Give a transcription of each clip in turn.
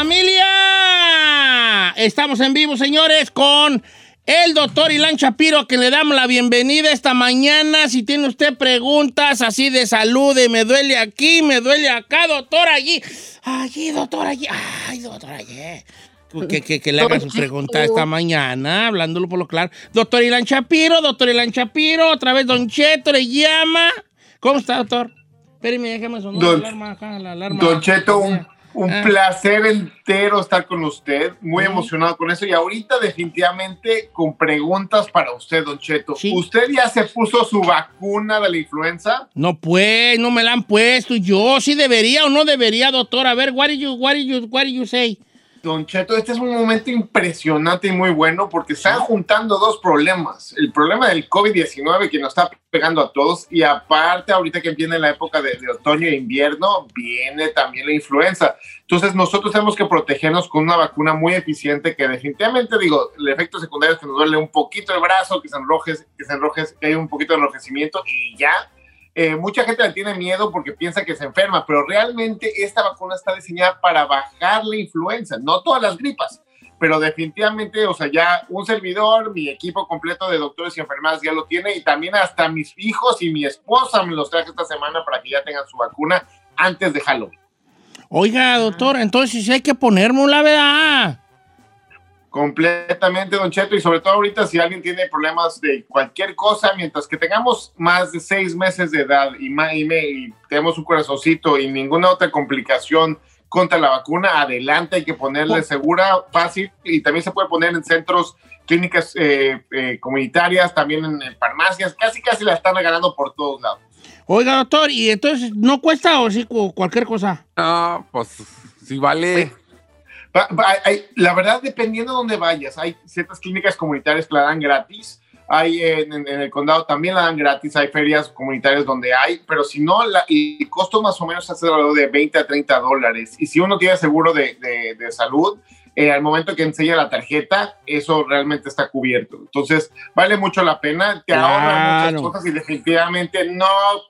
familia! Estamos en vivo, señores, con el doctor Ilan Shapiro, que le damos la bienvenida esta mañana. Si tiene usted preguntas así de salud, de me duele aquí, me duele acá, doctor, allí. Allí, doctor, allí. Ay, doctor, allí. Que, que, le haga sus preguntas esta mañana, hablándolo por lo claro. Doctor Ilan Shapiro, doctor Ilan Shapiro, otra vez Don Cheto le llama. ¿Cómo está, doctor? Espérame, déjame sonar Don, la alarma acá, la alarma. Don Cheto, un, un Ah. placer entero estar con usted, muy emocionado con eso y ahorita definitivamente con preguntas para usted, Don Cheto. Sí. ¿Usted ya se puso su vacuna de la influenza? No, pues, no me la han puesto. Yo sí debería o no debería, doctor. A ver, what do you, what do you, what do you say? Don Cheto, este es un momento impresionante y muy bueno porque están juntando dos problemas. El problema del COVID-19 que nos está pegando a todos y aparte ahorita que viene la época de, de otoño e invierno, viene también la influenza. Entonces nosotros tenemos que protegernos con una vacuna muy eficiente que definitivamente, digo, el efecto secundario es que nos duele un poquito el brazo, que se enroje, que se enroje, que hay un poquito de enrojecimiento y ya. Eh, mucha gente le tiene miedo porque piensa que se enferma, pero realmente esta vacuna está diseñada para bajar la influenza, no todas las gripas, pero definitivamente, o sea, ya un servidor, mi equipo completo de doctores y enfermeras ya lo tiene y también hasta mis hijos y mi esposa me los traje esta semana para que ya tengan su vacuna antes de Halloween. Oiga, doctor, entonces hay que ponerme la verdad. Completamente, Don Cheto, y sobre todo ahorita si alguien tiene problemas de cualquier cosa, mientras que tengamos más de seis meses de edad y, ma- y, me- y tenemos un corazoncito y ninguna otra complicación contra la vacuna, adelante, hay que ponerle segura, fácil, y también se puede poner en centros, clínicas eh, eh, comunitarias, también en, en farmacias, casi casi la están regalando por todos lados. Oiga, doctor, ¿y entonces no cuesta o sí cu- cualquier cosa? No, pues sí vale. La verdad, dependiendo de dónde vayas, hay ciertas clínicas comunitarias que la dan gratis. Hay en, en- en el condado también la dan gratis. Hay ferias comunitarias donde hay, pero si no, la, el costo más o menos es alrededor de 20 a 30 dólares. Y si uno tiene seguro de, de- de salud, eh, al momento que enseña la tarjeta, eso realmente está cubierto. Entonces, vale mucho la pena. Te ahorra Claro. muchas cosas y definitivamente no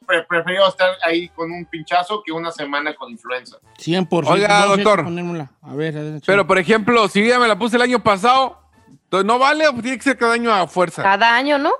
pre- prefiero estar ahí con un pinchazo que una semana con influenza. 100%. Oiga, No, doctor. A ver, adelante. Pero, por ejemplo, si ya me la puse el año pasado, entonces no vale o tiene que ser cada año a fuerza. Cada año, ¿no?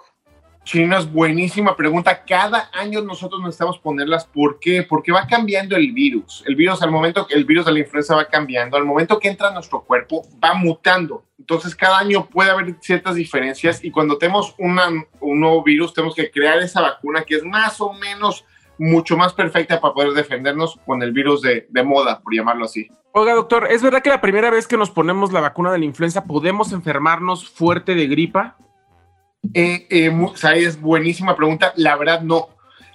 Chino, es buenísima pregunta. Cada año nosotros necesitamos ponerlas. ¿Por qué? Porque va cambiando el virus. El virus, al momento que el virus de la influenza va cambiando, al momento que entra a nuestro cuerpo, va mutando. Entonces, cada año puede haber ciertas diferencias y cuando tenemos una- un nuevo virus, tenemos que crear esa vacuna que es más o menos mucho más perfecta para poder defendernos con el virus de, de moda, por llamarlo así. Oiga, doctor, ¿es verdad que la primera vez que nos ponemos la vacuna de la influenza podemos enfermarnos fuerte de gripa? Eh, eh, o sea, es buenísima pregunta. La verdad, no.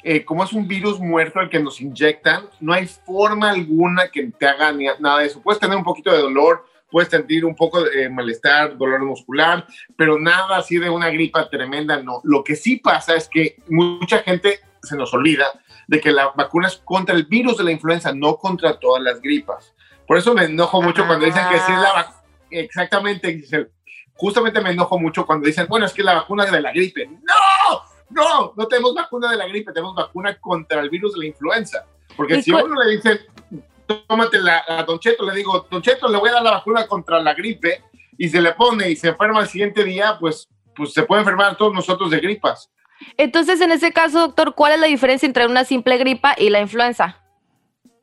Eh, como es un virus muerto el que nos inyectan, no hay forma alguna que te haga ni- nada de eso. Puedes tener un poquito de dolor, puedes sentir un poco de eh, malestar, dolor muscular, pero nada así de una gripa tremenda, no. Lo que sí pasa es que mucha gente se nos olvida de que la vacuna es contra el virus de la influenza, no contra todas las gripas. Por eso me enojo mucho cuando dicen que sí es la vacuna. Exactamente, Giselle. Justamente me enojo mucho cuando dicen, bueno, es que la vacuna de la gripe. ¡No! No, no tenemos vacuna de la gripe, tenemos vacuna contra el virus de la influenza. Porque ¿Y si a uno le dicen, tómate la, a Don Cheto, le digo, Don Cheto, le voy a dar la vacuna contra la gripe, y se le pone y se enferma al siguiente día, pues, pues se puede enfermar todos nosotros de gripas. Entonces, en ese caso, doctor, ¿cuál es la diferencia entre una simple gripa y la influenza?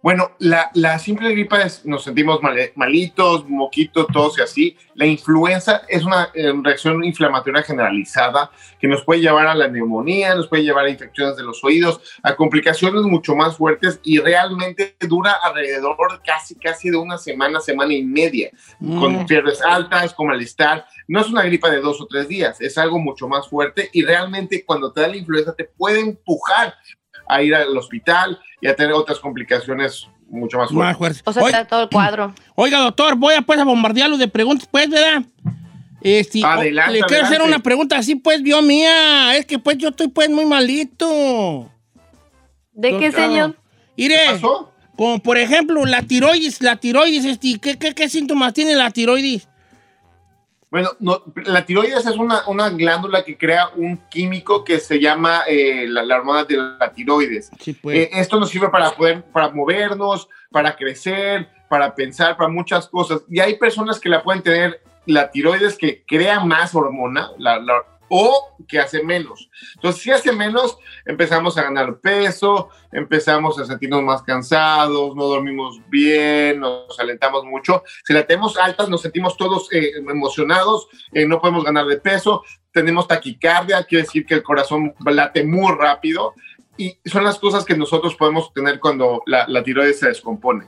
Bueno, la, la simple gripa es, nos sentimos mal- malitos, moquitos, tos y así. La influenza es una eh, reacción inflamatoria generalizada que nos puede llevar a la neumonía, nos puede llevar a infecciones de los oídos, a complicaciones mucho más fuertes y realmente dura alrededor casi, casi de una semana, semana y media, con Mm. fiebres altas, con malestar. No es una gripa de dos o tres días, es algo mucho más fuerte y realmente cuando te da la influenza te puede empujar a ir al hospital y a tener otras complicaciones mucho más Más fuertes. fuerte. O sea, Oiga, está todo el cuadro. oiga, doctor, voy a pues a bombardearlo de preguntas, pues, ¿verdad? Este, Adelante, le quiero hacer una pregunta así, pues, yo mía. Es que, pues, yo estoy, pues, muy malito. ¿De qué, Doctor. señor? Mire, ¿Qué pasó? como por ejemplo, la tiroides, la tiroides, este, ¿qué, qué, qué síntomas tiene la tiroides? Bueno, no, la tiroides es una, una glándula que crea un químico que se llama eh, la, la hormona de la tiroides. Sí, pues. Eh, esto nos sirve para poder, para movernos, para crecer, para pensar, para muchas cosas. Y hay personas que la pueden tener la tiroides que crea más hormona, la, la- o que hace menos. Entonces, si hace menos, empezamos a ganar peso, empezamos a sentirnos más cansados, no dormimos bien, nos alentamos mucho. Si la tenemos altas, nos sentimos todos eh, emocionados, eh, no podemos ganar de peso, tenemos taquicardia, quiere decir que el corazón late muy rápido. Y son las cosas que nosotros podemos tener cuando la, tiroides se descompone.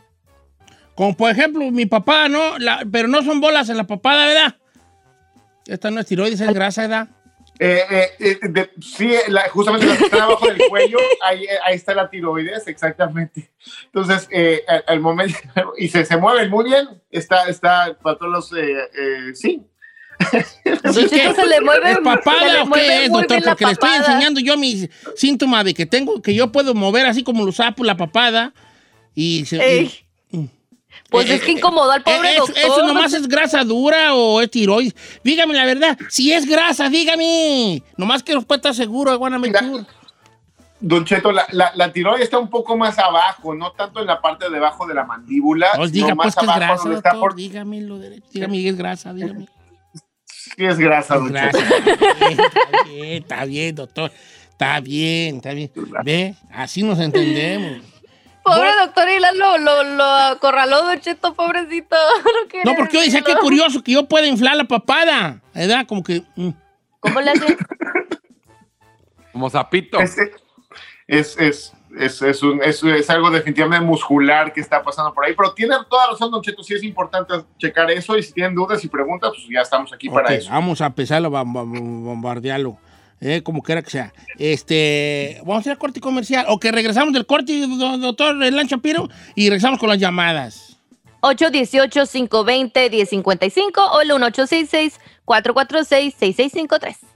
Como por ejemplo mi papá, ¿no? Pero no son bolas en la papada, ¿verdad? Esta no es tiroides, es grasa, ¿verdad? Eh, eh, eh, de- sí, la- justamente la que está abajo del cuello, ahí, eh, ahí está la tiroides, exactamente. Entonces, eh, al, al momento, y se, se mueven muy bien, está, está para todos los, eh, eh, sí. Es que- se le mueve, ¿Es se papada le o mueve qué es, doctor? Porque le estoy enseñando yo mi síntoma de que tengo, que yo puedo mover así como los sapos la papada y se... Y- Pues Eh, es que eh, incomodó al pobre eh, eso, doctor. ¿Eso nomás es grasa dura o es tiroides? Dígame la verdad. Si es grasa, dígame. Nomás que no puede estar seguro, sure. Don Cheto, la, la, la tiroides está un poco más abajo, no tanto en la parte de abajo de la mandíbula, Pues sino diga, más pues que es abajo grasa, donde está doctor. por... Dígame lo derecho. Dígame que es grasa, dígame. Sí, es grasa, Es Don grasa. Cheto. Está bien, está bien, está bien, doctor. Está bien, está bien. Ve, así nos entendemos. Pobre doctor Ilan lo, lo, lo acorraló, Don Cheto, pobrecito. No, porque yo decía que curioso que yo pueda inflar la papada. ¿Verdad? Como que. mm. ¿Cómo le hace? Como sapito. Este- es, es, es, es, un- es- es algo definitivamente muscular que está pasando por ahí, pero tiene toda razón, Don Cheto, sí es importante checar eso y si tienen dudas y preguntas, pues ya estamos aquí para eso. Vamos a empezar a bom- bom- bombardearlo. Eh, como quiera que sea. Este, vamos a ir al corte comercial. O que regresamos del corte, doctor Elan Shapiro, y regresamos con las llamadas. 818-520-1055 o el 1866 446 6653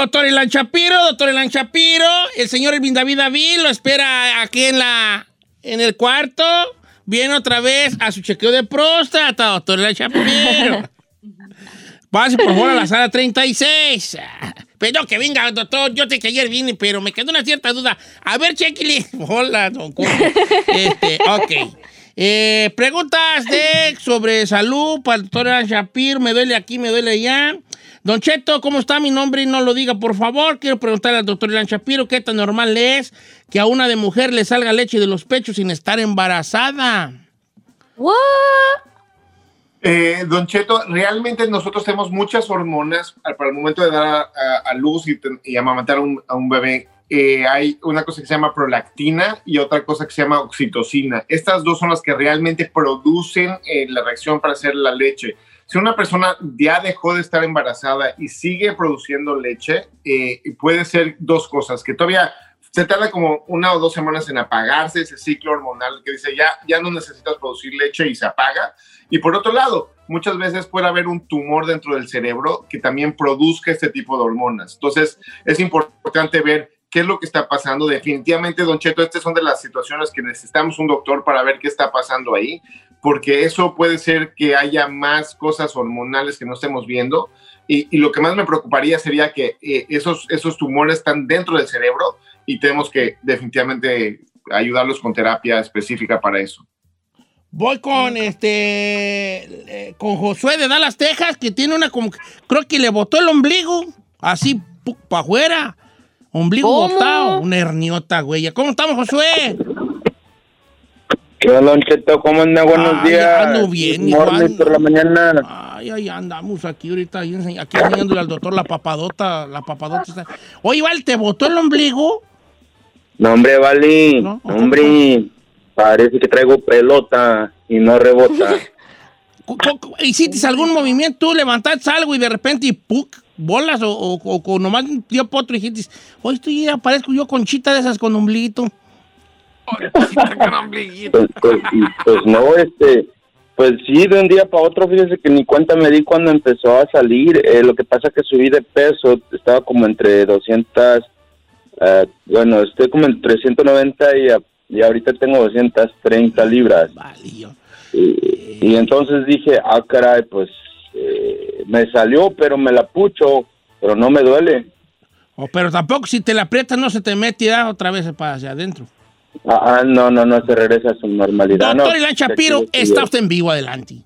Doctor Elan Shapiro, doctor Elan Shapiro, el señor Elvin David David lo espera aquí en la en el cuarto. Viene otra vez a su chequeo de próstata, doctor Elan Shapiro. Pase por favor a la sala 36. Pero que venga, doctor. Yo sé que ayer vine, pero me quedó una cierta duda. A ver, chequele. Hola, don Cuco. Este, ok. Eh, preguntas de, sobre salud para el doctor Elan Shapiro. Me duele aquí, me duele allá. Don Cheto, ¿cómo está mi nombre? No lo diga, por favor. Quiero preguntarle al doctor Elan Shapiro qué tan normal es que a una de mujer le salga leche de los pechos sin estar embarazada. ¿What? Eh, don Cheto, realmente nosotros tenemos muchas hormonas para el momento de dar a, a- a luz y, y amamantar a un, a un bebé. Eh, hay una cosa que se llama prolactina y otra cosa que se llama oxitocina. Estas dos son las que realmente producen eh, la reacción para hacer la leche. Si una persona ya dejó de estar embarazada y sigue produciendo leche, eh, puede ser dos cosas, que todavía se tarda como una o dos semanas en apagarse ese ciclo hormonal que dice ya, ya no necesitas producir leche y se apaga. Y por otro lado, muchas veces puede haber un tumor dentro del cerebro que también produzca este tipo de hormonas. Entonces, es importante ver qué es lo que está pasando. Definitivamente, Don Cheto, estas son de las situaciones que necesitamos un doctor para ver qué está pasando ahí, porque eso puede ser que haya más cosas hormonales que no estemos viendo. Y, y lo que más me preocuparía sería que eh, esos, esos tumores están dentro del cerebro y tenemos que definitivamente ayudarlos con terapia específica para eso. Voy con este. eh, con Josué de Dallas, Texas, que tiene una como. Creo que le botó el ombligo. Así, para afuera. Ombligo ¿Cómo? botado. Una herniota, güey. ¿Cómo estamos, Josué? ¿Qué onda, Don Cheto? ¿Cómo anda? Buenos Ay, días. ando bien, morning por la mañana. Ay, ay, andamos aquí ahorita, aquí enseñándole al doctor la papadota. La papadota está. Oye, Val, ¿te botó el ombligo? No, hombre, vale. No, hombre, parece que traigo pelota y no rebota. ¿Hiciste algún movimiento? ¿Tú levantaste algo y de repente y ¡puc! bolas o, o, o- nomás dio potro y dijiste, oye, estoy aparezco yo conchita de esas con ombliguito. Pues, pues, y, pues no, este, Pues sí, de un día para otro, fíjese que ni cuenta me di cuando empezó a salir. Eh, lo que pasa que subí de peso, estaba como entre 200, eh, bueno, estoy como entre 190 y, a- y ahorita tengo 230 libras. Y entonces dije, ah, caray, pues eh, me salió, pero me la pucho, pero no me duele. Oh, pero tampoco si te la aprietas no se te mete y da otra vez para hacia adentro. Ah, ah, no, no, no se regresa a su normalidad. Doctor Ilan Shapiro, está usted en vivo, adelante.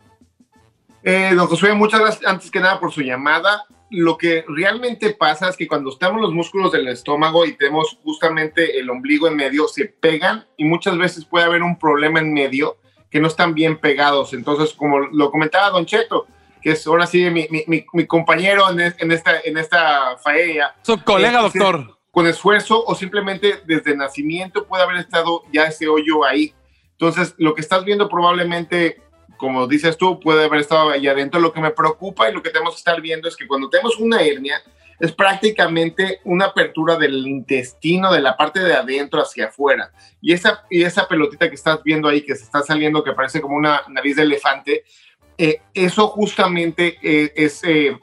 Eh, don Josué, muchas gracias antes que nada por su llamada. Lo que realmente pasa es que cuando estamos los músculos del estómago y tenemos justamente el ombligo en medio, se pegan y muchas veces puede haber un problema en medio que no están bien pegados. Entonces, como lo comentaba Don Cheto, que es ahora sí mi, mi- mi- mi compañero en, es- en esta, en esta faena, Su colega, Eh, sí. doctor. Con esfuerzo o simplemente desde nacimiento puede haber estado ya ese hoyo ahí. Entonces, lo que estás viendo probablemente, como dices tú, puede haber estado ahí adentro. Lo que me preocupa y lo que tenemos que estar viendo es que cuando tenemos una hernia, es prácticamente una apertura del intestino de la parte de adentro hacia afuera. Y esa, y esa pelotita que estás viendo ahí, que se está saliendo, que parece como una nariz de elefante, eh, eso justamente eh, es eh,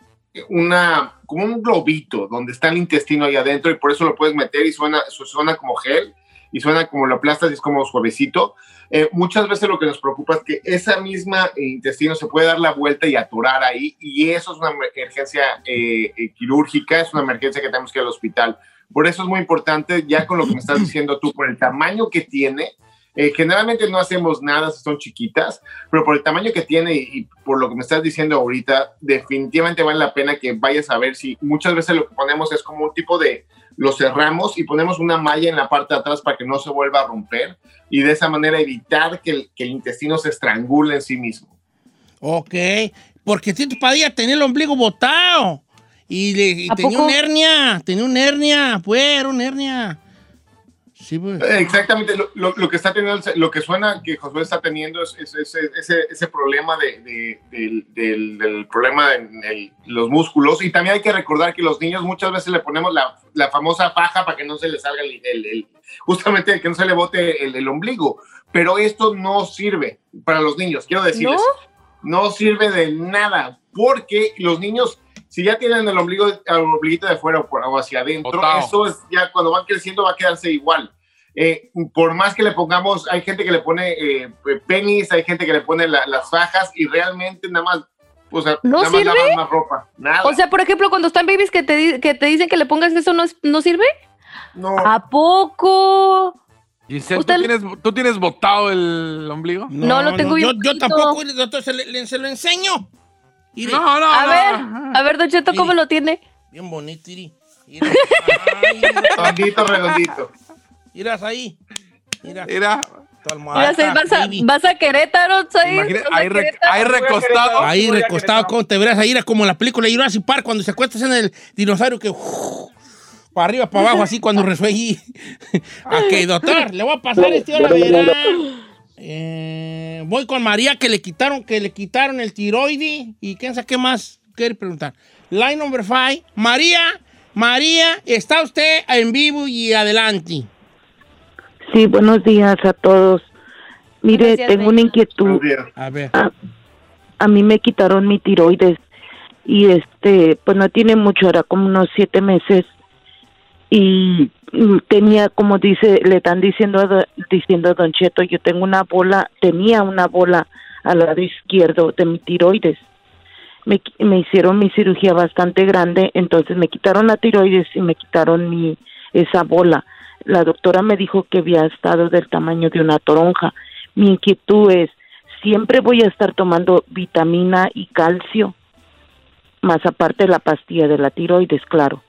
una, como un globito donde está el intestino ahí adentro y por eso lo puedes meter y suena, su- suena como gel y suena como lo aplastas y es como suavecito. Eh, muchas veces lo que nos preocupa es que esa misma eh, intestino se puede dar la vuelta y atorar ahí y eso es una emergencia eh, eh, quirúrgica, es una emergencia que tenemos que ir al hospital. Por eso es muy importante, ya con lo que me estás diciendo tú, por el tamaño que tiene, eh, generalmente no hacemos nada si son chiquitas, pero por el tamaño que tiene y, y por lo que me estás diciendo ahorita, definitivamente vale la pena que vayas a ver si muchas veces lo que ponemos es como un tipo de, lo cerramos y ponemos una malla en la parte de atrás para que no se vuelva a romper y de esa manera evitar que el, que el intestino se estrangule en sí mismo. Ok, porque Tito Padilla tenía el ombligo botado. Y, le- y ¿A tenía poco? una hernia, tenía una hernia, pues, era una hernia. Sí, pues. Exactamente, lo, lo- lo que está teniendo, lo que suena que Josué está teniendo es, es- es- ese, ese problema de, de- del, del- del problema en el- los músculos. Y también hay que recordar que los niños muchas veces le ponemos la, la famosa faja para que no se le salga el, el- el- justamente que no se le bote el, el ombligo. Pero esto no sirve para los niños, quiero decirles. No sirve de nada, porque los niños, si ya tienen el ombligo, el ombliguito de fuera o, hacia adentro, Botao. eso es ya cuando van creciendo va a quedarse igual. Eh, por más que le pongamos, hay gente que le pone eh, penis, hay gente que le pone la- las fajas y realmente nada más, o sea, ¿No nada más lavan más ropa. Nada. O sea, por ejemplo, cuando están babies que te, que te dicen que le pongas eso, ¿no, es- no sirve? no. ¿A poco? Giselle, ¿tú Usted- tienes, ¿tú tienes botado el ombligo? No, lo tengo yo, bien yo poquito. tampoco, se, le- se lo enseño. Mire, No, no, A no. ver, a ver, Don Cheto, ¿cómo lo tiene? bien bonito, Iri. Mira, Ay, Redondito, redondito. Miras ahí. Mira, Mira, tu almohada, Mira, vas, a, vas a Querétaro, Said, a ahí, ahí recostado. Ahí recostado, como te verás ahí, era como en la película Jurassic Park, cuando se acuestas en el dinosaurio que... uf, para arriba, para abajo, así cuando resuelve. ok, doctor, le voy a pasar este hora verá. Eh, voy con María que le quitaron, que le quitaron el tiroide. ¿Y quién sabe qué más quiere preguntar? Line number five. María, María, está usted en vivo y adelante. Sí, buenos días a todos. Mire, días, tengo una inquietud. A ver. A, a mí me quitaron mi tiroides y este, pues no tiene mucho, era como unos siete meses y tenía, como dice, le están diciendo, a do- diciendo a Don Cheto, yo tengo una bola, tenía una bola al lado izquierdo de mi tiroides. Me, qui- me hicieron mi cirugía bastante grande, entonces me quitaron la tiroides y me quitaron mi esa bola. La doctora me dijo que había estado del tamaño de una toronja. Mi inquietud es, siempre voy a estar tomando vitamina y calcio, más aparte la pastilla de la tiroides, claro.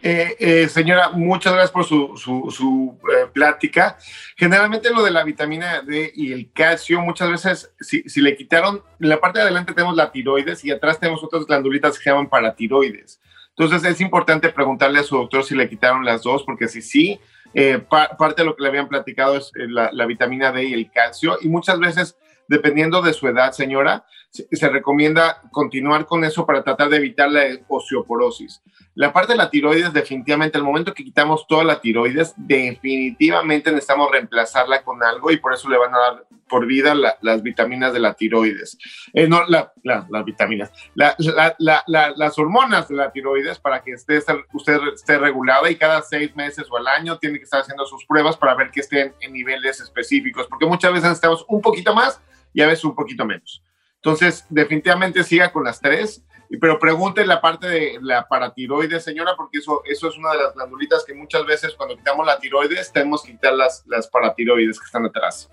Eh, eh, señora, muchas gracias por su, su, su, eh, plática. Generalmente lo de la vitamina D y el calcio, muchas veces, si, si le quitaron, en la parte de adelante tenemos la tiroides y atrás tenemos otras glandulitas que se llaman paratiroides. Entonces es importante preguntarle a su doctor si le quitaron las dos, porque si sí, eh, pa- parte de lo que le habían platicado es eh, la vitamina D y el calcio. Y muchas veces, dependiendo de su edad, señora, se, recomienda continuar con eso para tratar de evitar la osteoporosis. La parte de la tiroides, definitivamente, el momento que quitamos toda la tiroides, definitivamente necesitamos reemplazarla con algo y por eso le van a dar por vida la- las vitaminas de la tiroides. Eh, no, la- la- las vitaminas, la- la- la- la- las hormonas de la tiroides para que esté, usted esté regulada y cada seis meses o al año tiene que estar haciendo sus pruebas para ver que estén en niveles específicos, porque muchas veces necesitamos un poquito más y a veces un poquito menos. Entonces, definitivamente siga con las tres, pero pregunte la parte de la paratiroides, señora, porque eso, eso es una de las glandulitas que muchas veces cuando quitamos la tiroides tenemos que quitar las, las paratiroides que están atrás.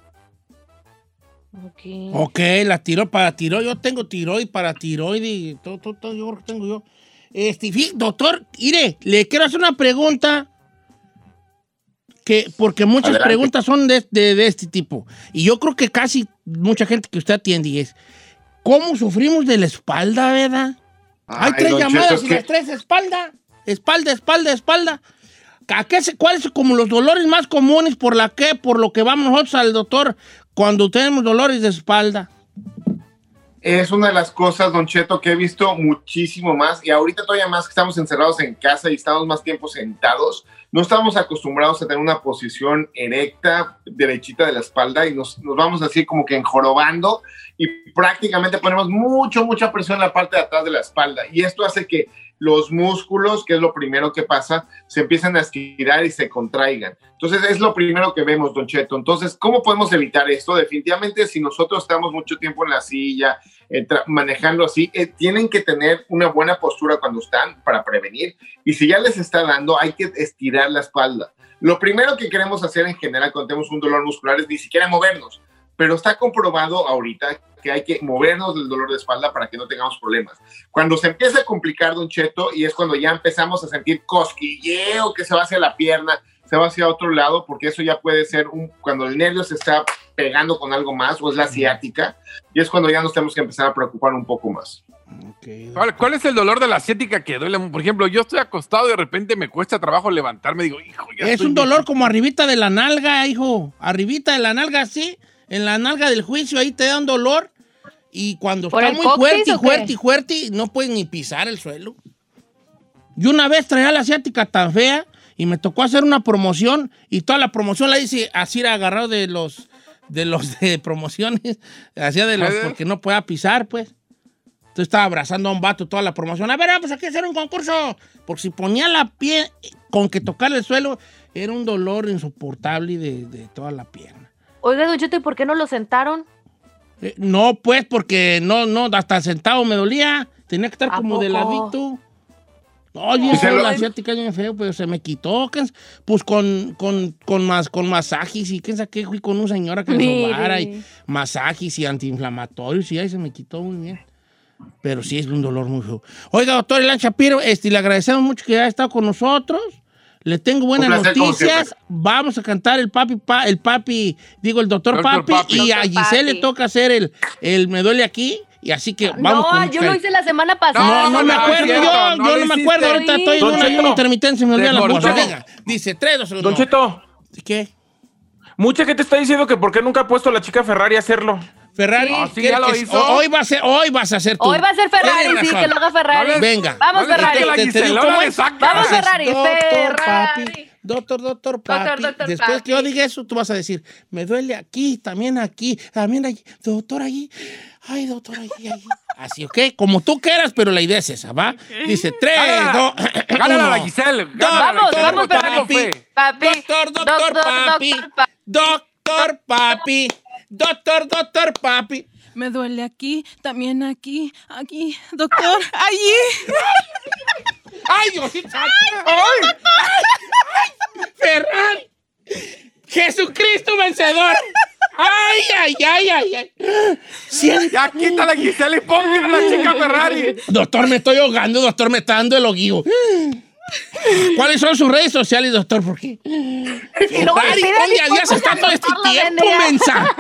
Ok. Ok, la tiro para tiroides. Yo tengo tiroides para tiroides y todo, todo, todo, yo creo que tengo yo. Este, doctor, mire, le quiero hacer una pregunta que, porque muchas Adelante. preguntas son de, de- de este tipo. Y yo creo que casi mucha gente que usted atiende es, ¿cómo sufrimos de la espalda, verdad? Hay Ay, tres Cheto, llamadas y que- las tres espalda, espalda, espalda, espalda. ¿A qué se- ¿Cuáles son como los dolores más comunes por la que, por lo que vamos nosotros al doctor cuando tenemos dolores de espalda? Es una de las cosas, Don Cheto, que he visto muchísimo más y ahorita todavía más que estamos encerrados en casa y estamos más tiempo sentados, no estamos acostumbrados a tener una posición erecta, derechita de la espalda y nos, vamos así como que enjorobando y prácticamente ponemos mucho, mucha presión en la parte de atrás de la espalda y esto hace que los músculos, que es lo primero que pasa, se empiezan a estirar y se contraigan. Entonces es lo primero que vemos, Don Cheto. Entonces, ¿cómo podemos evitar esto? Definitivamente, si nosotros estamos mucho tiempo en la silla, eh, manejando así, eh, tienen que tener una buena postura cuando están para prevenir. Y si ya les está dando, hay que estirar la espalda. Lo primero que queremos hacer en general cuando tenemos un dolor muscular es ni siquiera movernos, pero está comprobado ahorita que hay que movernos del dolor de espalda para que no tengamos problemas. Cuando se empieza a complicar, Don Cheto, y es cuando ya empezamos a sentir cosquilleo que se va hacia la pierna, se va hacia otro lado, porque eso ya puede ser un, cuando el nervio se está pegando con algo más, o es la ciática, y es cuando ya nos tenemos que empezar a preocupar un poco más. ¿Cuál, cuál es el dolor de la asiática que duele? Por ejemplo, yo estoy acostado y de repente me cuesta trabajo levantarme. Digo, hijo, ya Es estoy un bien. dolor como arribita de la nalga, hijo. Arribita de la nalga, así. En la nalga del juicio, ahí te da un dolor. Y cuando ¿Por está muy fuerte y fuerte y fuerte, no puedes ni pisar el suelo. Yo una vez traía la asiática tan fea y me tocó hacer una promoción y toda la promoción la hice así agarrado de los de los de promociones, hacía de los porque no podía pisar, pues. Entonces estaba abrazando a un vato toda la promoción. A ver, vamos aquí a hacer un concurso. Porque si ponía la pie con que tocar el suelo, era un dolor insoportable de, de toda la pierna. Oiga, Don Cheto, ¿y por qué no lo sentaron? Eh, no, pues, porque no, no, hasta sentado me dolía. Tenía que estar ¿A como de poco? ladito. Oye, Y se eso lo- la asiática es bien feo, pero se me quitó. Pues con, con, con, más, con masajes y quién sabe qué, fui con una señora que me sobara y masajes y antiinflamatorios y ahí se me quitó muy bien. Pero sí es un dolor muy feo. Oiga, doctor Elan Shapiro, este, le agradecemos mucho que haya estado con nosotros. Le tengo buenas placer, noticias. Vamos a cantar el papi, pa- el papi, digo, el doctor, Doctor papi, Papi. y a Giselle le toca hacer el, el me duele aquí. Y así que vamos no, con yo lo hice la semana No, pasada. no, me no, acuerdo es yo, no yo no me acuerdo, ahorita estoy en Don un ayuno intermitente, se me olvida Te la cosa. Venga, dice, tres, dos, uno. Don Cheto, ¿Qué? mucha gente está diciendo que por qué nunca ha puesto a la chica Ferrari a hacerlo. Ferrari, Ah, sí, ¿quiere ya lo que- hizo. hoy va a ser, hoy vas a ser tú. Hoy va a ser Ferrari, sí, que lo haga Ferrari. No le- Venga. Vamos, No le Ferrari. Te- te Gisela, digo cómo es. Vamos, Ferrari, Doctor Ferrari. papi, doctor, doctor papi. Doctor, doctor Después que yo papi. diga eso, tú vas a decir, me duele aquí, también aquí, también allí, doctor allí, ay, doctor allí, allí. Así, ¿ok? Como tú quieras, pero la idea es esa, ¿va? Dice, tres, Gánala, dos, gánala la Giselle. Gánala la Vamos, vamos, Ferrari. fe. Papi. Doctor, doctor, papi. doctor, papi. Doctor. Doctor, papi. Me duele aquí, también aquí, aquí, doctor, allí. ¡Ay, Diosito! ¡Ay! ¡Ay! ¡Ferrari! ¡Jesucristo vencedor! ¡Ay, ay, ay, ay! ay. Cien- Ya quita la Giselle y ponga a la chica Ferrari. Doctor, me estoy ahogando, doctor, me está dando el oguío. ¿Cuáles son sus redes sociales, doctor? ¿Por qué? Ferrari, pide ¿dónde mi habías foto, estado este tiempo, mensa?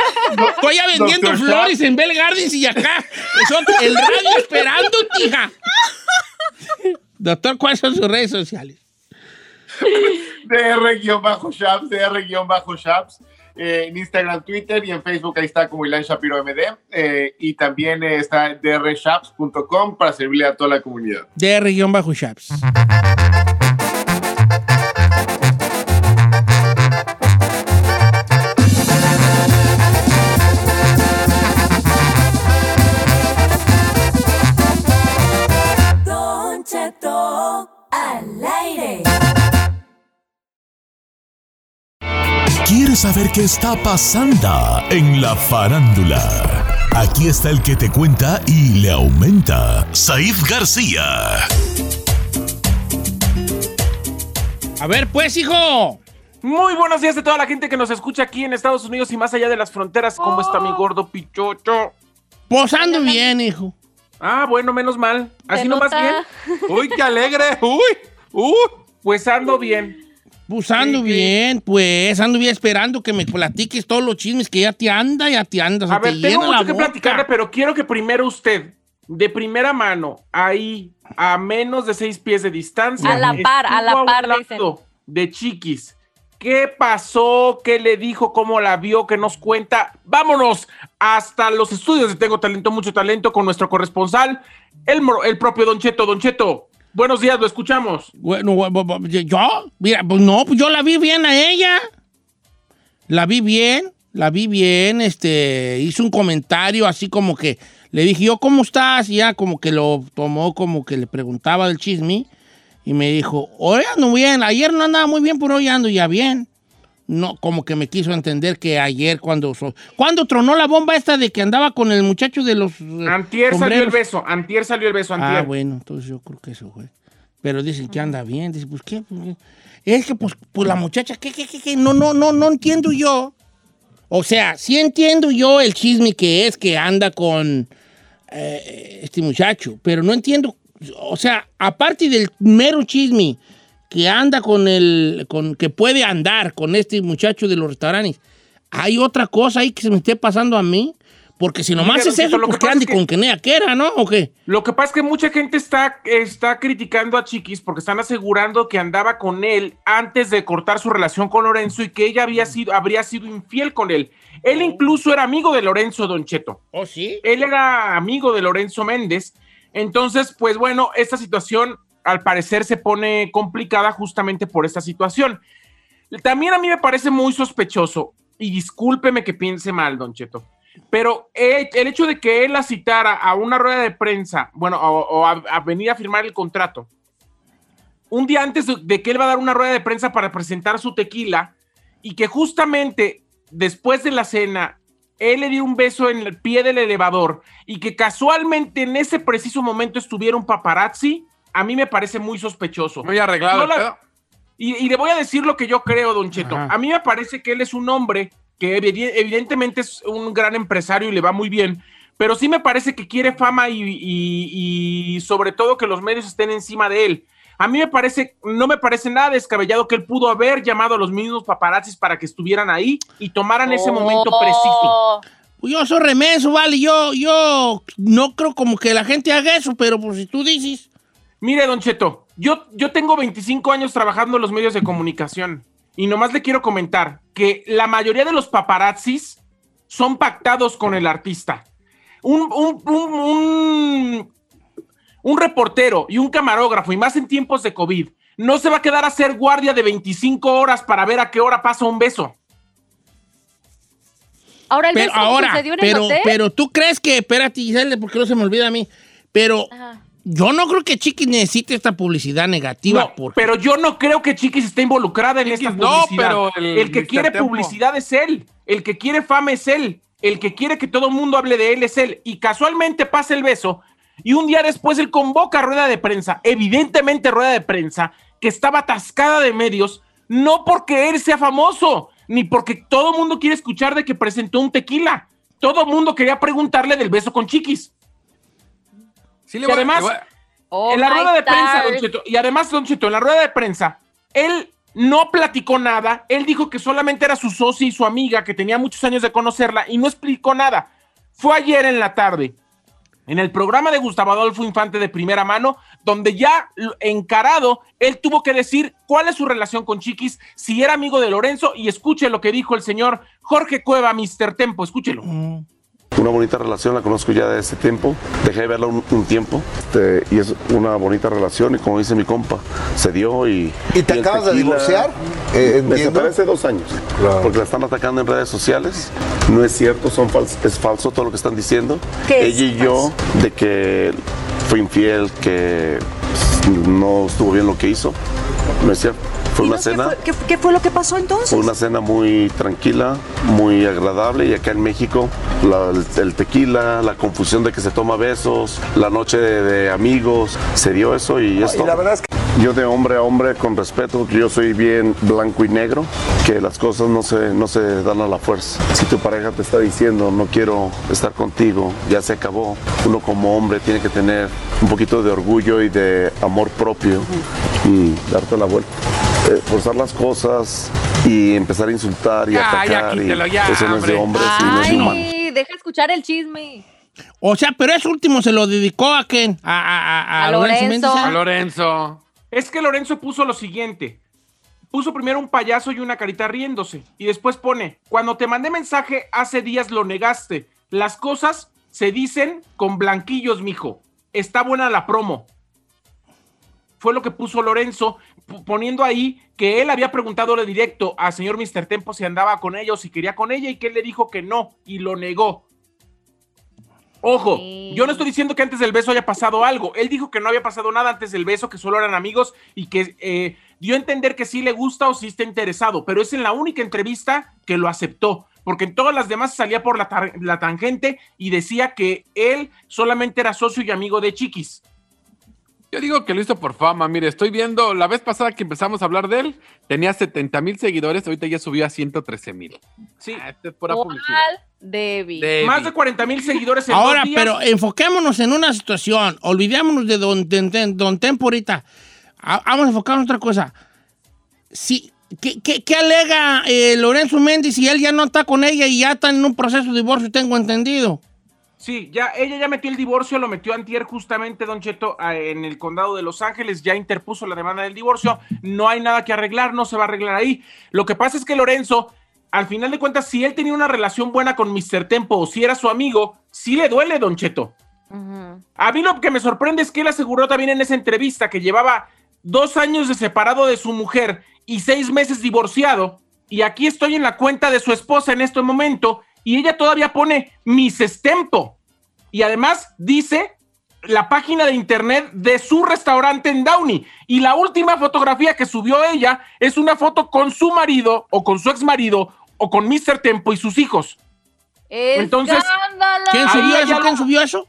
Estoy ya vendiendo Doctor flores en Bell Gardens y acá. Son el radio esperando, tija. Doctor, ¿cuáles son sus redes sociales? DR-Shaps, DR-Shaps. eh, en Instagram, Twitter y en Facebook ahí está como Ilan Shapiro MD. eh, y también eh, está drshops.com para servirle a toda la comunidad. DR-Shaps. ¿Quieres saber qué está pasando en la farándula? Aquí está el que te cuenta y le aumenta, Saif García. A ver, pues, hijo. Muy buenos días de toda la gente que nos escucha aquí en Estados Unidos y más allá de las fronteras. ¿Cómo está mi gordo pichocho? Posando bien, hijo. Ah, bueno, menos mal. Así nomás bien. Uy, qué alegre. Uy, uy. Pues ando bien. Pues ando Sí, sí. bien, pues ando bien esperando que me platiques todos los chismes que ya te anda, ya te andas. A te ver, tengo mucho que platicarle, pero quiero que primero usted, de primera mano, ahí, a menos de seis pies de distancia. A la par, a la par, De chiquis. ¿Qué pasó? ¿Qué le dijo? ¿Cómo la vio? ¿Qué nos cuenta? Vámonos hasta los estudios de Tengo Talento, Mucho Talento con nuestro corresponsal, el, el propio Don Cheto. Don Cheto, buenos días, lo escuchamos. Bueno, bu- bu- bu- yo, mira, pues no, pues yo la vi bien a ella. La vi bien, la vi bien, este, hizo un comentario así como que le dije yo, ¿cómo estás? Y ya como que lo tomó como que le preguntaba del chisme y me dijo, hoy ando bien, ayer no andaba muy bien, pero hoy ando ya bien. No, como que me quiso entender que ayer cuando, cuando tronó la bomba esta de que andaba con el muchacho de los... eh, Antier salió el beso, antier salió el beso, antier. Ah, bueno, entonces yo creo que eso fue. Pero dicen que anda bien. Dice, pues qué. Pues, qué? es que, pues, pues la muchacha, ¿qué, qué, qué, qué? No, no, no, no entiendo yo. O sea, sí entiendo yo el chisme que es que anda con eh, este muchacho, pero no entiendo. O sea, aparte del mero chisme que anda con el. Con, que puede andar con este muchacho de los restaurantes, hay otra cosa ahí que se me esté pasando a mí. Porque si nomás Mira, es eso, lo pues que que ande es que- con Kenea Quera, ¿no? ¿O qué? Lo que pasa es que mucha gente está, está criticando a Chiquis porque están asegurando que andaba con él antes de cortar su relación con Lorenzo y que ella había sido, habría sido infiel con él. Él incluso era amigo de Lorenzo Don Cheto. ¿Oh, sí? Él era amigo de Lorenzo Méndez. Entonces, pues bueno, esta situación al parecer se pone complicada justamente por esta situación. También a mí me parece muy sospechoso, y discúlpeme que piense mal, Don Cheto, pero el hecho de que él la citara a una rueda de prensa, bueno, o, a, a venir a firmar el contrato, un día antes de que él va a dar una rueda de prensa para presentar su tequila, y que justamente después de la cena él le dio un beso en el pie del elevador y que casualmente en ese preciso momento estuviera un paparazzi, a mí me parece muy sospechoso. Muy arreglado. No la- y, y le voy a decir lo que yo creo, Don Cheto. Ajá. A mí me parece que él es un hombre que evi- evidentemente es un gran empresario y le va muy bien, pero sí me parece que quiere fama y, y- y sobre todo que los medios estén encima de él. A mí me parece, no me parece nada descabellado que él pudo haber llamado a los mismos paparazzis para que estuvieran ahí y tomaran ese momento preciso. Oh, Pues yo soy remenso, vale. Yo, yo no creo como que la gente haga eso, pero pues si tú dices. Mire, Don Cheto, yo, yo tengo 25 años trabajando en los medios de comunicación y nomás le quiero comentar que la mayoría de los paparazzis son pactados con el artista. Un, un, un, un- un reportero y un camarógrafo, y más en tiempos de COVID, no se va a quedar a hacer guardia de 25 horas para ver a qué hora pasa un beso. Ahora el Pero beso ahora, sucedió en el pero, hotel. pero tú crees que, espérate, Giselle, porque no se me olvida a mí. Pero Ajá. Yo no creo que Chiqui necesite esta publicidad negativa. No, porque- pero yo no creo que Chiquis esté involucrada en esta Chiquis no, publicidad. pero el, el que Mr. quiere Tempo. publicidad es él. El que quiere fama es él. El que quiere que todo el mundo hable de él es él. Y casualmente pasa el beso. Y un día después él convoca a rueda de prensa, evidentemente rueda de prensa, que estaba atascada de medios, no porque él sea famoso, ni porque todo el mundo quiere escuchar de que presentó un tequila. Todo el mundo quería preguntarle del beso con Chiquis. Sí, le Y voy además- le voy a- Oh en la rueda de prensa. Don Cheto, y además, Don Cheto, en la rueda de prensa, él no platicó nada, él dijo que solamente era su socia y su amiga, que tenía muchos años de conocerla, y no explicó nada. Fue ayer en la tarde. en el programa de Gustavo Adolfo Infante de primera mano, donde ya encarado, él tuvo que decir cuál es su relación con Chiquis, si era amigo de Lorenzo, y escuche lo que dijo el señor Jorge Cueva, Mr. Tempo, escúchelo. Una bonita relación, la conozco ya de ese tiempo. Dejé de verla un, un tiempo este, y es una bonita relación. Y como dice mi compa, se dio y. ¿Y te el acabas de divorciar? Eh, me separé hace dos años porque la están atacando en redes sociales. No es cierto, son fals- es falso todo lo que están diciendo. ¿Qué es Ella y yo, de que fue infiel, que pues, no estuvo bien lo que hizo. No es cierto. Fue una cena. ¿Qué, qué fue lo que pasó entonces? Fue una cena muy tranquila, muy agradable y acá en México la- el, el tequila, la confusión de que se toma besos, la noche de, de amigos, se dio eso y es y la verdad es que- Yo de hombre a hombre con respeto, porque yo soy bien blanco y negro, que las cosas no se, no se dan a la fuerza. Si tu pareja te está diciendo no quiero estar contigo, ya se acabó, uno como hombre tiene que tener un poquito de orgullo y de amor propio y darte la vuelta. Eh, forzar las cosas y empezar a insultar y Ya, ya, atacar. y quítelo ya, eso no es de hombre. hombres y no es. Ay, deja escuchar el chisme. O sea, pero ese último se lo dedicó a quién? A, a, a, A Lorenzo. A Lorenzo. Es que Lorenzo puso lo siguiente. Puso primero un payaso y una carita riéndose. Y después pone, cuando te mandé mensaje hace días lo negaste. Las cosas se dicen con blanquillos, mijo. Está buena la promo. Fue lo que puso Lorenzo, poniendo ahí que él había preguntado de directo al señor Mr. Tempo si andaba con ella o si quería con ella y que él le dijo que no y lo negó. Ojo, yo no estoy diciendo que antes del beso haya pasado algo. Él dijo que no había pasado nada antes del beso, que solo eran amigos y que eh, dio a entender que sí le gusta o sí está interesado, pero es en la única entrevista que lo aceptó, porque en todas las demás salía por la, tangente y decía que él solamente era socio y amigo de Chiquis. Yo digo que lo hizo por fama. Mire, estoy viendo, la vez pasada que empezamos a hablar de él, tenía 70 mil seguidores, ahorita ya subió a 113 mil. Sí. esta es pura publicidad. Debbie. Debbie. Más de 40 mil seguidores en Ahora, dos días. pero enfoquémonos en una situación. Olvidémonos de Don, de- de- don Tempo ahorita. A- Vamos a enfocarnos en otra cosa. Si, ¿qué, qué- qué alega eh, Lorenzo Méndez si él ya no está con ella y ya está en un proceso de divorcio, tengo entendido? Sí, ya ella ya metió el divorcio, lo metió antier justamente Don Cheto en el condado de Los Ángeles, ya interpuso la demanda del divorcio, no hay nada que arreglar, no se va a arreglar ahí. Lo que pasa es que Lorenzo, al final de cuentas, si él tenía una relación buena con Mr. Tempo o si era su amigo, sí le duele Don Cheto. A mí lo que me sorprende es que él aseguró también en esa entrevista que llevaba dos años de separado de su mujer y seis meses divorciado. Y aquí estoy en la cuenta de su esposa en este momento y ella todavía pone Mrs. Tempo. Y además dice la página de internet de su restaurante en Downey. Y la última fotografía que subió ella es una foto con su marido o con su ex marido o con Mr. Tempo y sus hijos. Entonces. ¿Quién subió eso? ¿Quién subió eso?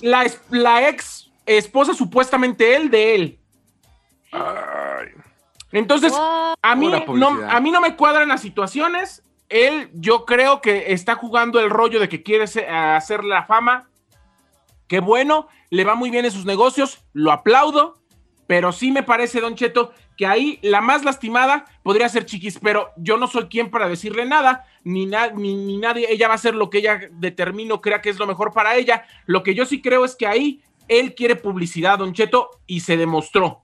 La, es- la ex esposa, supuestamente él, de él. Entonces, a mí, no, a mí no me cuadran las situaciones. Él, yo creo que está jugando el rollo de que quiere se- hacer la fama. Qué bueno, le va muy bien en sus negocios, lo aplaudo. Pero sí me parece, Don Cheto, que ahí la más lastimada podría ser Chiquis, pero yo no soy quien para decirle nada, ni, na- ni, ni nadie, ella va a hacer lo que ella determine o crea que es lo mejor para ella. Lo que yo sí creo es que ahí él quiere publicidad, Don Cheto, y se demostró.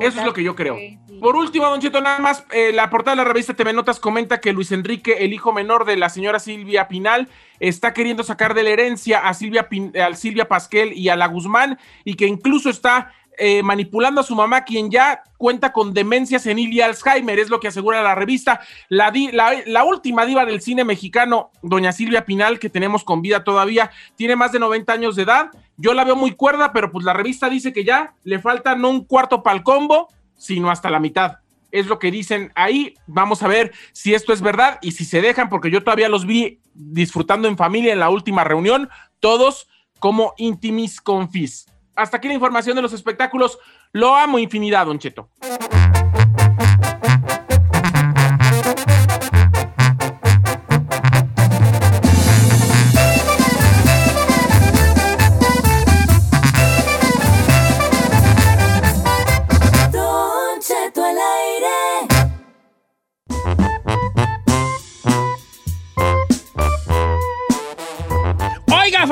Eso es lo que yo creo. Por último, Don Cheto, nada más, eh, la portada de la revista TV Notas comenta que Luis Enrique, el hijo menor de la señora Silvia Pinal, está queriendo sacar de la herencia a Silvia, Pin- a Silvia Pasquel y a la Guzmán, y que incluso está eh, manipulando a su mamá, quien ya cuenta con demencia senil y Alzheimer, es lo que asegura la revista. La, di- la, la última diva del cine mexicano, doña Silvia Pinal, que tenemos con vida todavía, tiene más de 90 años de edad. Yo la veo muy cuerda, pero pues la revista dice que ya le falta no un cuarto para el combo, sino hasta la mitad. Es lo que dicen ahí. Vamos a ver si esto es verdad y si se dejan, porque yo todavía los vi disfrutando en familia en la última reunión, todos como intimis confis. Hasta aquí la información de los espectáculos. Lo amo infinidad, Don Cheto.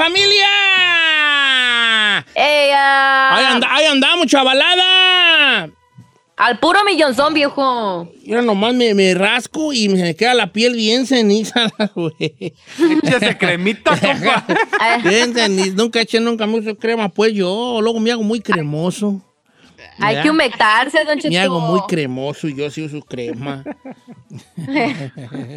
familia! ¡Ella! Ah. ¡Ahí, ahí andamos, chavalada! Al puro millonzón, viejo. Mira, nomás me, rasco y me queda la piel bien ceniza, güey. se cremita, compa. bien ceniza. Nunca eché nunca mucho crema, pues yo. Luego me hago muy cremoso. Hay que humectarse, don Cheto. Me hago muy cremoso y yo sí uso crema.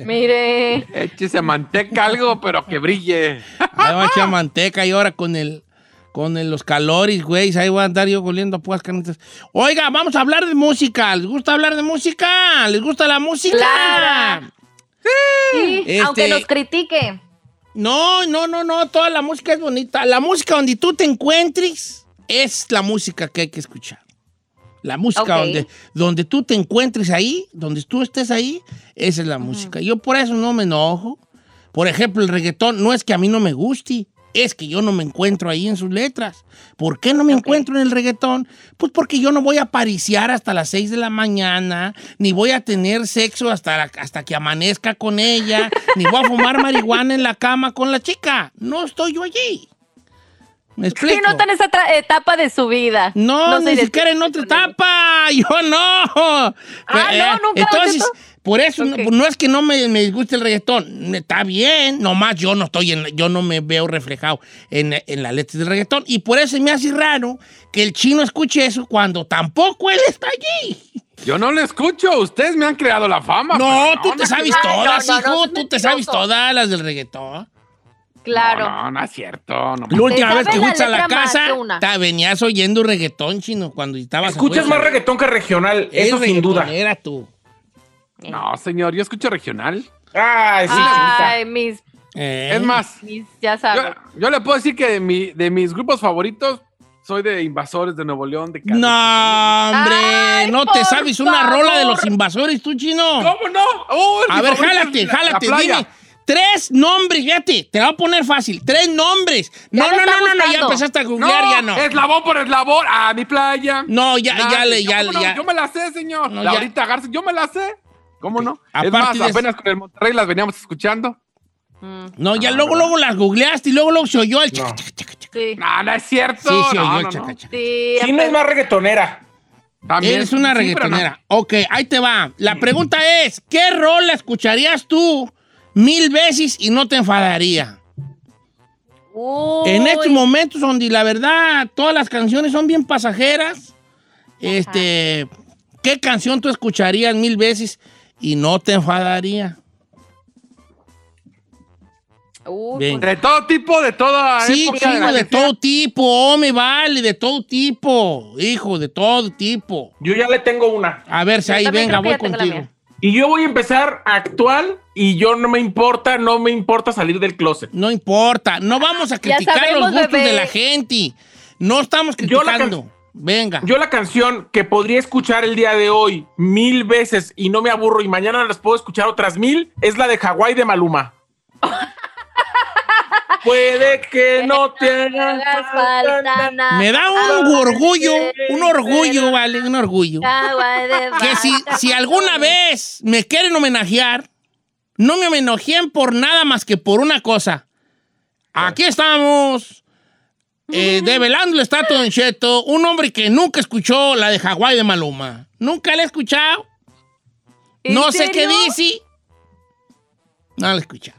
Mire. Échese manteca algo, pero que brille. Ahí va a echar manteca y ahora con el con el- los calores, güey, ahí voy a andar yo oliendo a puas carnitas. Oiga, vamos a hablar de música. ¿Les gusta hablar de música? ¿Les gusta la música? Claro. Sí, Este- aunque nos critique. No, no, no, no, toda la música es bonita. La música donde tú te encuentres es la música que hay que escuchar. La música donde, donde tú te encuentres ahí, donde tú estés ahí, esa es la música. Yo por eso no me enojo. Por ejemplo, el reggaetón no es que a mí no me guste, es que yo no me encuentro ahí en sus letras. ¿Por qué no me encuentro en el reggaetón? Pues porque yo no voy a pariciar hasta las 6 de la mañana, ni voy a tener sexo hasta, la- hasta que amanezca con ella, ni voy a fumar marihuana en la cama con la chica. No estoy yo allí. ¿Me explico? Sí, no está en esa etapa de su vida. No, se ni siquiera en otra etapa. Yo no. Ah, Eh, no, nunca, Entonces, por eso Ok. no, no es que no me, me disguste el reggaetón. Está bien, nomás yo no estoy en, yo no me veo reflejado en, en la letra del reggaetón. Y por eso me hace raro que el chino escuche eso cuando tampoco él está allí. Yo no lo escucho. Ustedes me han creado la fama. No, tú te sabes todas, no, no, hijo. no, tú te sabes todas las del reggaetón. Claro. No, no, no es cierto. No, La última vez que fuiste a la casa, ta- venías oyendo reggaetón, chino, cuando estabas Escuchas más reggaetón que regional, Es eso sin duda. reggaetonera tú. No, señor, yo escucho regional. Ay, sí, Ay, mis, Eh. Es más, mis, ya sabes. yo le puedo decir que de, mi, de mis grupos favoritos soy de Invasores de Nuevo León. De Cali. No, hombre, Ay, no te sabes una rola de los invasores, tú, chino. ¿Cómo no? Oh, A ver, jálate, la- jálate, la dime. Tres nombres, fíjate, te va a poner fácil. Tres nombres. No, no, no, no, no, ya empezaste a googlear, ya no. Eslabón por eslabón. Ah, mi playa. No, ya, ya le, ya, ya. Yo me la sé, señor. No, la ya. ahorita Garza, yo me la sé. ¿Cómo no? es Aparte más, de- apenas con el Monterrey las veníamos escuchando. No, ya luego, luego las googleaste y luego, luego se oyó el chaca, chaca, chaca, chaca. Sí. No, no es cierto. Sí, se no, oyó el no, chaca, no. chaca. Sí, Sí, no es más reggaetonera. También, Eres una reggaetonera. Ok, ahí te va. La pregunta es, ¿qué rola escucharías tú mil veces y no te enfadaría? Uy. En estos momentos donde la verdad todas las canciones son bien pasajeras, este, ¿qué canción tú escucharías mil veces y no te enfadaría? Uy, Bien. no. De todo tipo, de toda Sí, época. chico, de sea. todo tipo, oh, me vale, de todo tipo, hijo, de todo tipo. Yo ya le tengo una. A ver si ahí venga, voy contigo. Y yo voy a empezar actual y yo no me importa, no me importa salir del closet. No importa, no vamos a criticar sabemos, los gustos bebé. de la gente. No estamos Yo la criticando. Venga. Yo la canción que podría escuchar el día de hoy mil veces y no me aburro y mañana las puedo escuchar otras mil es la de Hawái de Maluma. Puede que no te falta nada. Me da un orgullo, un orgullo, vale, un orgullo. Que si, si alguna vez me quieren homenajear, no me homenajeen por nada más que por una cosa. Aquí estamos, eh, develando el estatua de Cheto, un hombre que nunca escuchó la de Hawái de Maluma. Nunca la he escuchado. ¿En No sé qué dice. No la he escuchado.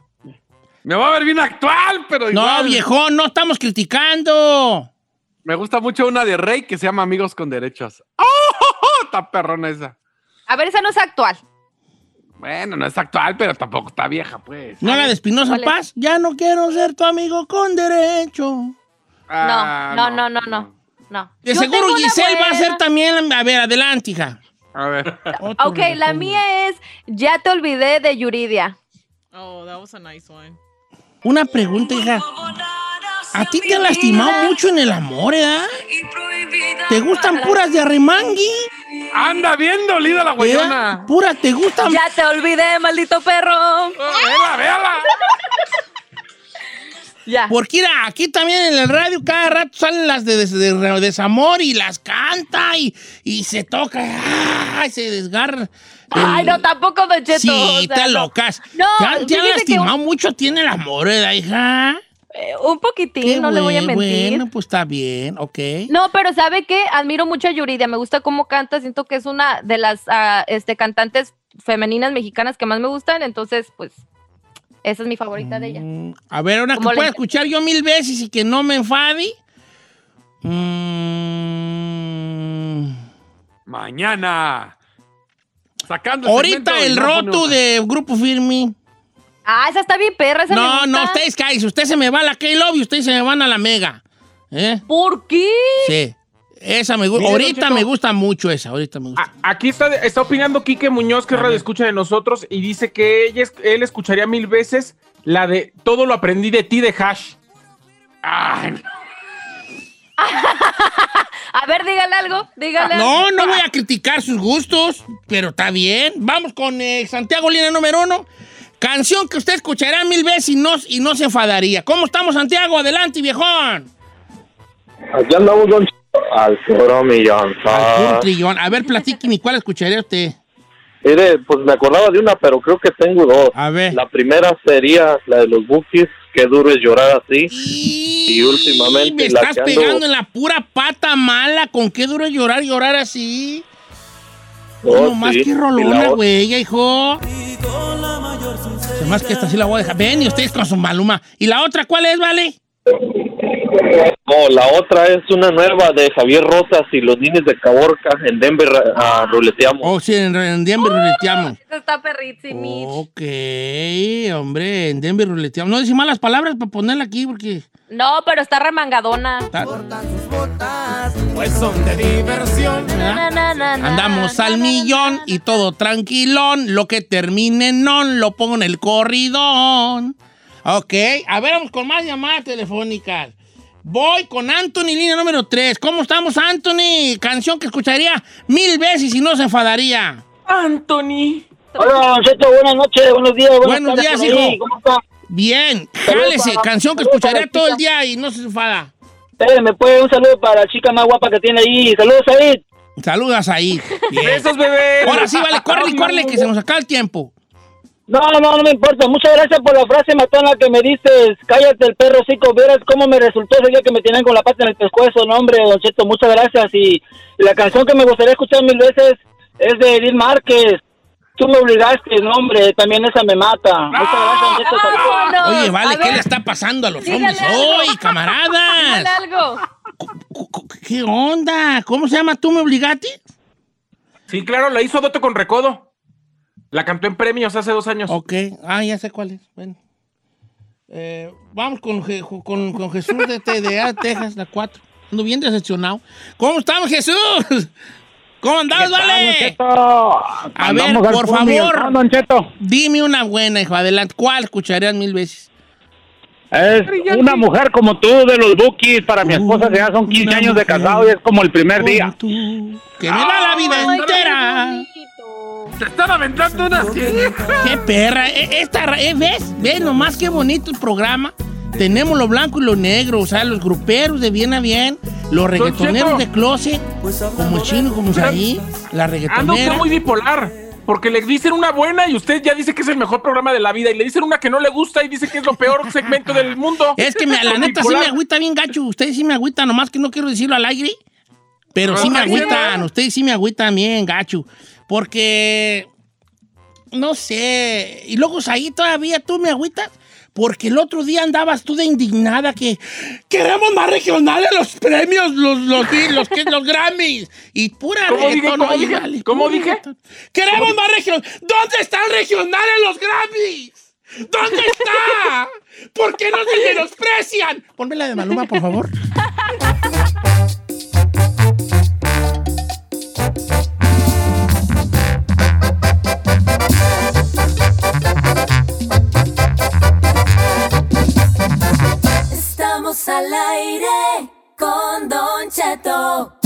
Me va a ver bien actual, pero No, igual. viejo, no estamos criticando. Me gusta mucho una de Rey que se llama Amigos con Derechos. ¡Oh! Está perrona esa. A ver, esa no es actual. Bueno, no es actual, pero tampoco está vieja, pues. ¿No la de Espinosa ¿Cuál es? Paz? Ya no quiero ser tu amigo con derecho. Ah, no, no, no, no, no. De Yo seguro Giselle va a ser también. A ver, adelante, hija. A ver. Ok, la mía es Ya te olvidé de Yuridia. Oh, that was a nice one. Una pregunta, hija. ¿A ti te han lastimado mucho en el amor, eh? ¿Te gustan puras de arremangui? Anda bien dolida la ¿Eh? guayona. Pura, ¿te gustan? Ya te olvidé, maldito perro. Véala, véala. Ya. Porque mira, aquí también en el radio cada rato salen las de, des- de desamor y las canta y, y se toca, ¡ay! se desgarra. Ay, no, tampoco, Don Cheto. Sí, o sea, te no. locas. No, te han, te han lastimado mucho, tiene el amor, ¿verdad, hija? Eh, un poquitín, Qué no le voy a mentir. Bueno, pues está bien, ok. No, pero ¿sabe qué? Admiro mucho a Yuridia, me gusta cómo canta, siento que es una de las ah, este, cantantes femeninas mexicanas que más me gustan, entonces, pues, esa es mi favorita de ella. A ver, una que pueda escuchar yo mil veces y que no me enfade. Mm, Mañana. Sacando el segmento ahorita el roto de Grupo Firme. Ah, esa está bien perra, esa me No, gusta. no, ustedes caen. Usted se me va a la K-Love y ustedes se me van a la Mega. ¿Eh? ¿Por qué? Sí. Esa me gusta. Ahorita me gusta mucho esa. Ahorita me gusta. Aquí está, está opinando Quique Muñoz, que es radio escucha de nosotros, y dice que ella, él escucharía mil veces la de Todo lo aprendí de ti de Hash. Ay, no. A ver, dígale algo, dígale algo. No, no voy a criticar sus gustos, pero está bien. Vamos con eh, Santiago Línea número uno. Canción que usted escuchará mil veces y no, y no se enfadaría. ¿Cómo estamos, Santiago? Adelante, viejón. Aquí andamos, don Al puro millón. Al puro trillón. A ver, platíqueme, ¿cuál escucharía usted? Mire, pues me acordaba de una, pero creo que tengo dos. A ver. La primera sería la de los Bookies, Qué duro es llorar así. Y últimamente Me la estás ando- pegando en la pura pata mala. ¿Con qué duro es llorar, llorar así? Oh, no más que Y rolona, güey, hijo. Se más que esta sí la voy a dejar. Ven, y ustedes con su maluma. ¿Y la otra cuál es, vale? No, la otra es una nueva de Javier Rosas y los niños de Caborca en Denver ah, ruleteamos. Oh, sí, en, en Denver ruleteamos. Esa está perrísima. Ok, hombre, en Denver ruleteamos. No dice malas palabras para ponerla aquí porque... No, pero está remangadona. Pues son de diversión. Na, na, na, na, Andamos na, al na, millón y todo tranquilón. Lo que termine en non lo pongo en el corridón. Ok, a ver, vamos con más llamadas telefónicas. Voy con Anthony, línea número 3. ¿Cómo estamos, Anthony? Canción que escucharía mil veces y no se enfadaría. Anthony. Hola, Don Cheto, buenas noches, buenos días. buenas Buenos tardes días, hijo. ¿Cómo está? Bien, jálese, canción que escucharía todo el día y no se enfada. Eh, me puede un saludo para la chica más guapa que tiene ahí. Saludos ahí. Saludas ahí. Bien. Besos, bebé. Ahora sí, vale, córrele, córrele, que se nos acaba el tiempo. No, no, no me importa. Muchas gracias por la frase matona que me dices. Cállate el perro, chico. Vieras cómo me resultó ese día que me tenían con la pata en el pescuezo. No, hombre, Don Cheto, muchas gracias. Y la canción que me gustaría escuchar mil veces es de Edith Márquez. Tú me obligaste, no, hombre, también esa me mata. Muchas gracias, Don Cheto. saludos. Oye, vale, a ¿qué ver. le está pasando a los Dígale hombres algo. hoy, Dígale camaradas? algo. ¿Qué onda? ¿Cómo se llama? ¿Tú me obligaste? Sí, claro, la hizo Doto con Recodo. La cantó en premios hace dos años. Ok, ah, ya sé cuál es. Bueno. Eh, vamos con, con, con Jesús de TDA, Texas, la 4. Ando bien decepcionado. ¿Cómo estamos, Jesús? ¿Cómo andamos, vale? A ver, Andamos por favor, Don Cheto. dime una buena, hijo. Adelante. ¿Cuál escucharías mil veces? Es una mujer como tú de los Bookies. Para mi esposa ya son 15 una años de casado y es como el primer día. Que me da la vida Ay, Te están aventando una ¡Qué perra! E- Esta, eh, ¿Ves? ¿Ves nomás qué bonito el programa? Tenemos lo blanco y lo negro, o sea, los gruperos de bien a bien, los reggaetoneros de closet, como chino, como ahí, la usted reggaetonera. muy bipolar. Porque le dicen una buena y usted ya dice que es el mejor programa de la vida. Y le dicen una que no le gusta y dice que es lo peor segmento del mundo. Es que me- la neta sí me agüita bien gacho, ustedes sí me agüitan, nomás que no quiero decirlo al aire, pero sí me agüitan, ustedes sí me agüitan bien gacho, porque, no sé, y luego ahí todavía tú me agüitas, porque el otro día andabas tú de indignada que queremos más regionales los premios, los, los, los, los Grammys, y pura ¿Cómo dije? ¿Cómo dije? Queremos más regionales. ¿Dónde están regionales los Grammys? ¿Dónde está? ¿Por qué nos menosprecian? Ponme la de Maluma, por favor. Estamos al aire con Don Cheto.